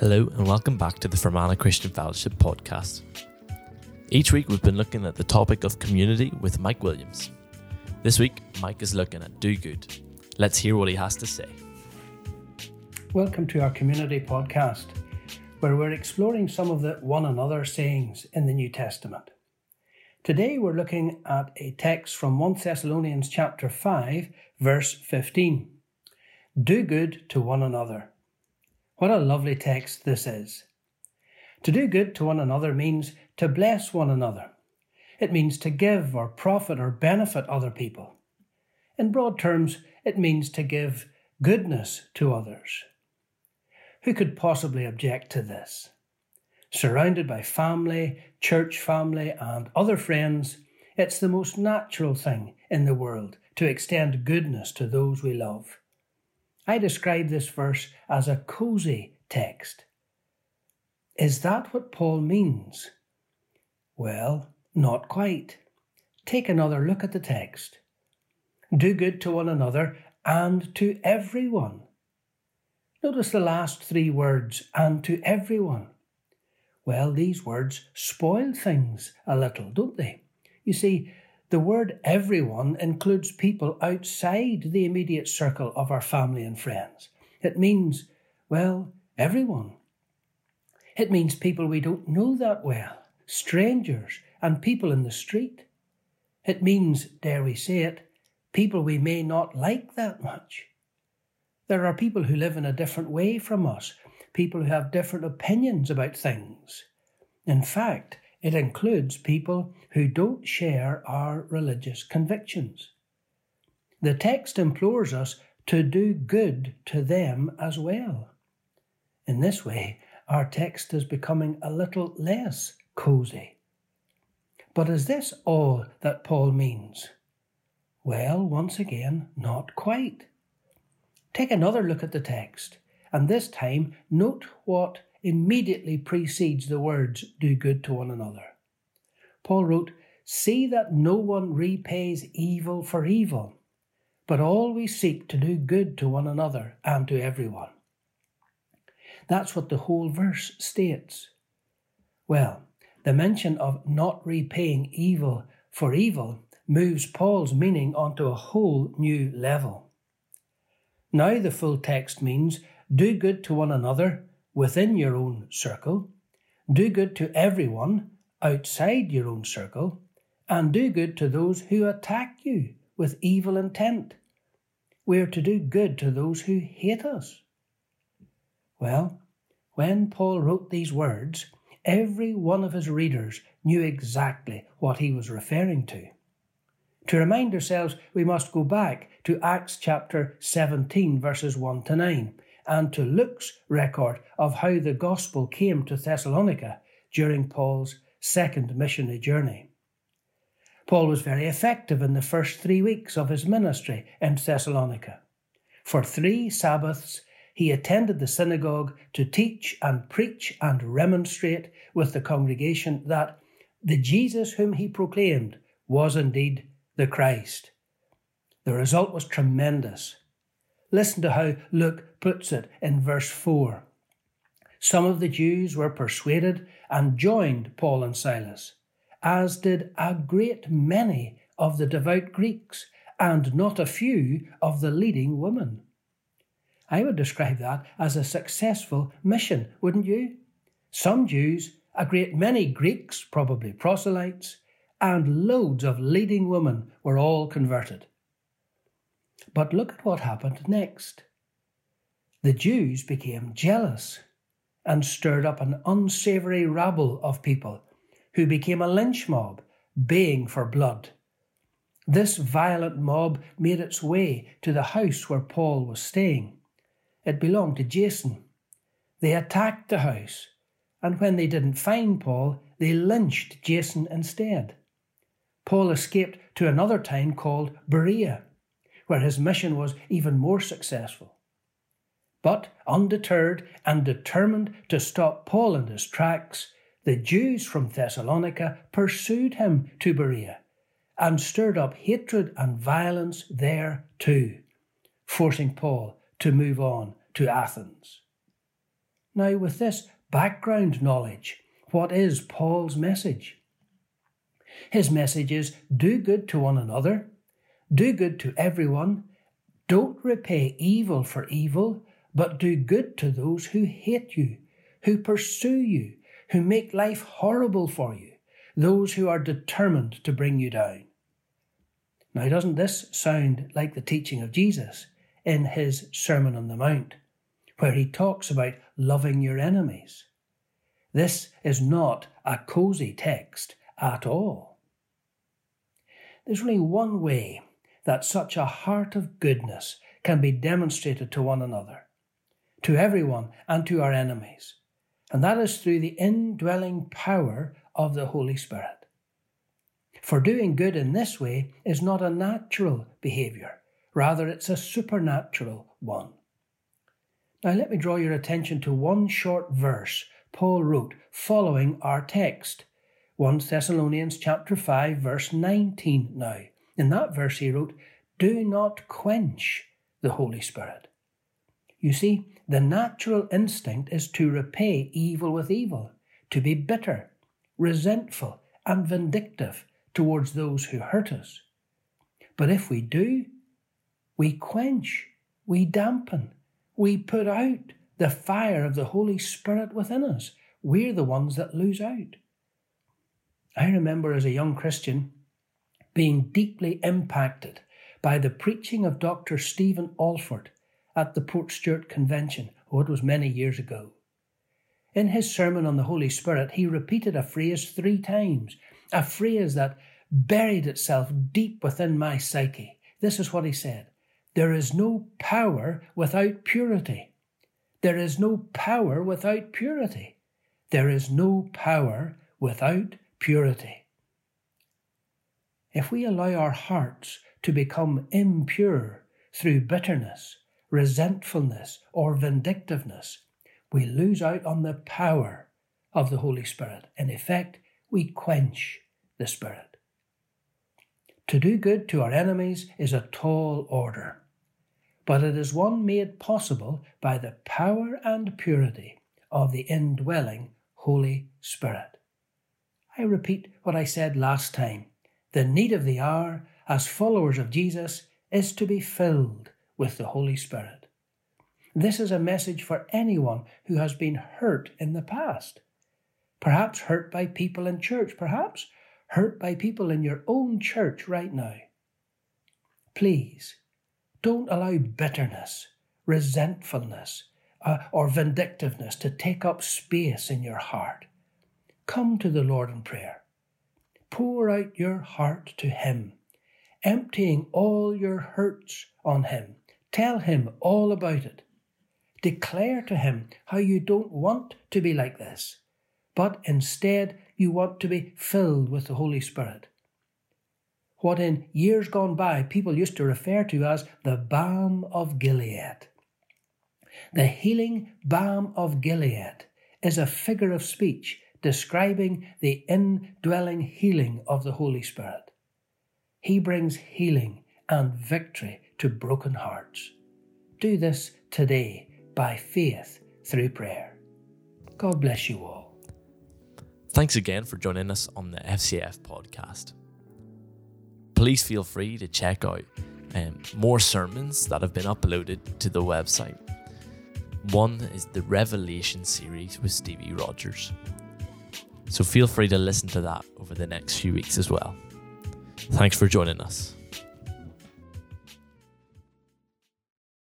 Hello, and welcome back to the Fermanagh Christian Fellowship podcast. Each week, we've been looking at the topic of community with Mike Williams. This week, Mike is looking at do good. Let's hear what he has to say. Welcome to our community podcast, where we're exploring some of the one another sayings in the New Testament. Today, we're looking at a text from 1 Thessalonians chapter 5, verse 15. Do good to one another. What a lovely text this is. To do good to one another means to bless one another. It means to give or profit or benefit other people. In broad terms, it means to give goodness to others. Who could possibly object to this? Surrounded by family, church family, and other friends, it's the most natural thing in the world to extend goodness to those we love. I describe this verse as a cozy text. Is that what Paul means? Well, not quite. Take another look at the text. Do good to one another and to everyone. Notice the last three words, and to everyone. Well, these words spoil things a little, don't they? You see, the word everyone includes people outside the immediate circle of our family and friends. It means, well, everyone. It means people we don't know that well, strangers, and people in the street. It means, dare we say it, people we may not like that much. There are people who live in a different way from us, people who have different opinions about things. In fact, it includes people who don't share our religious convictions. The text implores us to do good to them as well. In this way, our text is becoming a little less cozy. But is this all that Paul means? Well, once again, not quite. Take another look at the text, and this time note what immediately precedes the words, do good to one another. Paul wrote, See that no one repays evil for evil, but always seek to do good to one another and to everyone. That's what the whole verse states. Well, the mention of not repaying evil for evil moves Paul's meaning onto a whole new level. Now the full text means do good to one another within your own circle, do good to everyone outside your own circle, and do good to those who attack you with evil intent. We are to do good to those who hate us. Well, when Paul wrote these words, every one of his readers knew exactly what he was referring to. To remind ourselves, we must go back to Acts chapter 17, verses 1 to 9, and to Luke's record of how the gospel came to Thessalonica during Paul's second missionary journey. Paul was very effective in the first three weeks of his ministry in Thessalonica. For three Sabbaths, he attended the synagogue to teach and preach and remonstrate with the congregation that the Jesus whom he proclaimed was indeed the Christ. The result was tremendous. Listen to how Luke puts it in verse 4. Some of the Jews were persuaded and joined Paul and Silas, as did a great many of the devout Greeks, and not a few of the leading women. I would describe that as a successful mission, wouldn't you? Some Jews, a great many Greeks, probably proselytes, and loads of leading women were all converted. But look at what happened next. The Jews became jealous and stirred up an unsavoury rabble of people who became a lynch mob, baying for blood. This violent mob made its way to the house where Paul was staying. It belonged to Jason. They attacked the house, and when they didn't find Paul, they lynched Jason instead. Paul escaped to another town called Berea where his mission was even more successful. But undeterred and determined to stop Paul in his tracks, the Jews from Thessalonica pursued him to Berea and stirred up hatred and violence there too, forcing Paul to move on to Athens. Now, with this background knowledge, what is Paul's message? His message is do good to one another, do good to everyone, don't repay evil for evil, but do good to those who hate you, who pursue you, who make life horrible for you, those who are determined to bring you down. Now, doesn't this sound like the teaching of Jesus in his Sermon on the Mount, where he talks about loving your enemies? This is not a cosy text at all. There's only one way that such a heart of goodness can be demonstrated to one another, to everyone, and to our enemies, and that is through the indwelling power of the Holy Spirit. For doing good in this way is not a natural behaviour, rather, it's a supernatural one. Now, let me draw your attention to one short verse Paul wrote following our text. 1 Thessalonians chapter 5 verse 19 now. In that verse he wrote, Do not quench the Holy Spirit. You see, the natural instinct is to repay evil with evil, to be bitter, resentful, and vindictive towards those who hurt us. But if we do, we quench, we dampen, we put out the fire of the Holy Spirit within us. We're the ones that lose out. I remember as a young Christian being deeply impacted by the preaching of Dr. Stephen Olford at the Portstewart Convention. Oh, it was many years ago. In his sermon on the Holy Spirit, he repeated a phrase three times, a phrase that buried itself deep within my psyche. This is what he said There is no power without purity. There is no power without purity. There is no power without purity. If we allow our hearts to become impure through bitterness, resentfulness, or vindictiveness, we lose out on the power of the Holy Spirit. In effect, we quench the Spirit. To do good to our enemies is a tall order but it is one made possible by the power and purity of the indwelling Holy Spirit. I repeat what I said last time. The need of the hour, as followers of Jesus, is to be filled with the Holy Spirit. This is a message for anyone who has been hurt in the past. Perhaps hurt by people in church, perhaps hurt by people in your own church right now. Please don't allow bitterness, resentfulness, uh, or vindictiveness to take up space in your heart. Come to the Lord in prayer. Pour out your heart to Him, emptying all your hurts on Him. Tell Him all about it. Declare to Him how you don't want to be like this, but instead you want to be filled with the Holy Spirit what in years gone by people used to refer to as the balm of Gilead. The healing balm of Gilead is a figure of speech describing the indwelling healing of the Holy Spirit. He brings healing and victory to broken hearts. Do this today by faith through prayer. God bless you all. Thanks again for joining us on the FCF podcast please feel free to check out um, more sermons that have been uploaded to the website. One is the Revelation series with Stevie Rogers. So feel free to listen to that over the next few weeks as well. Thanks for joining us.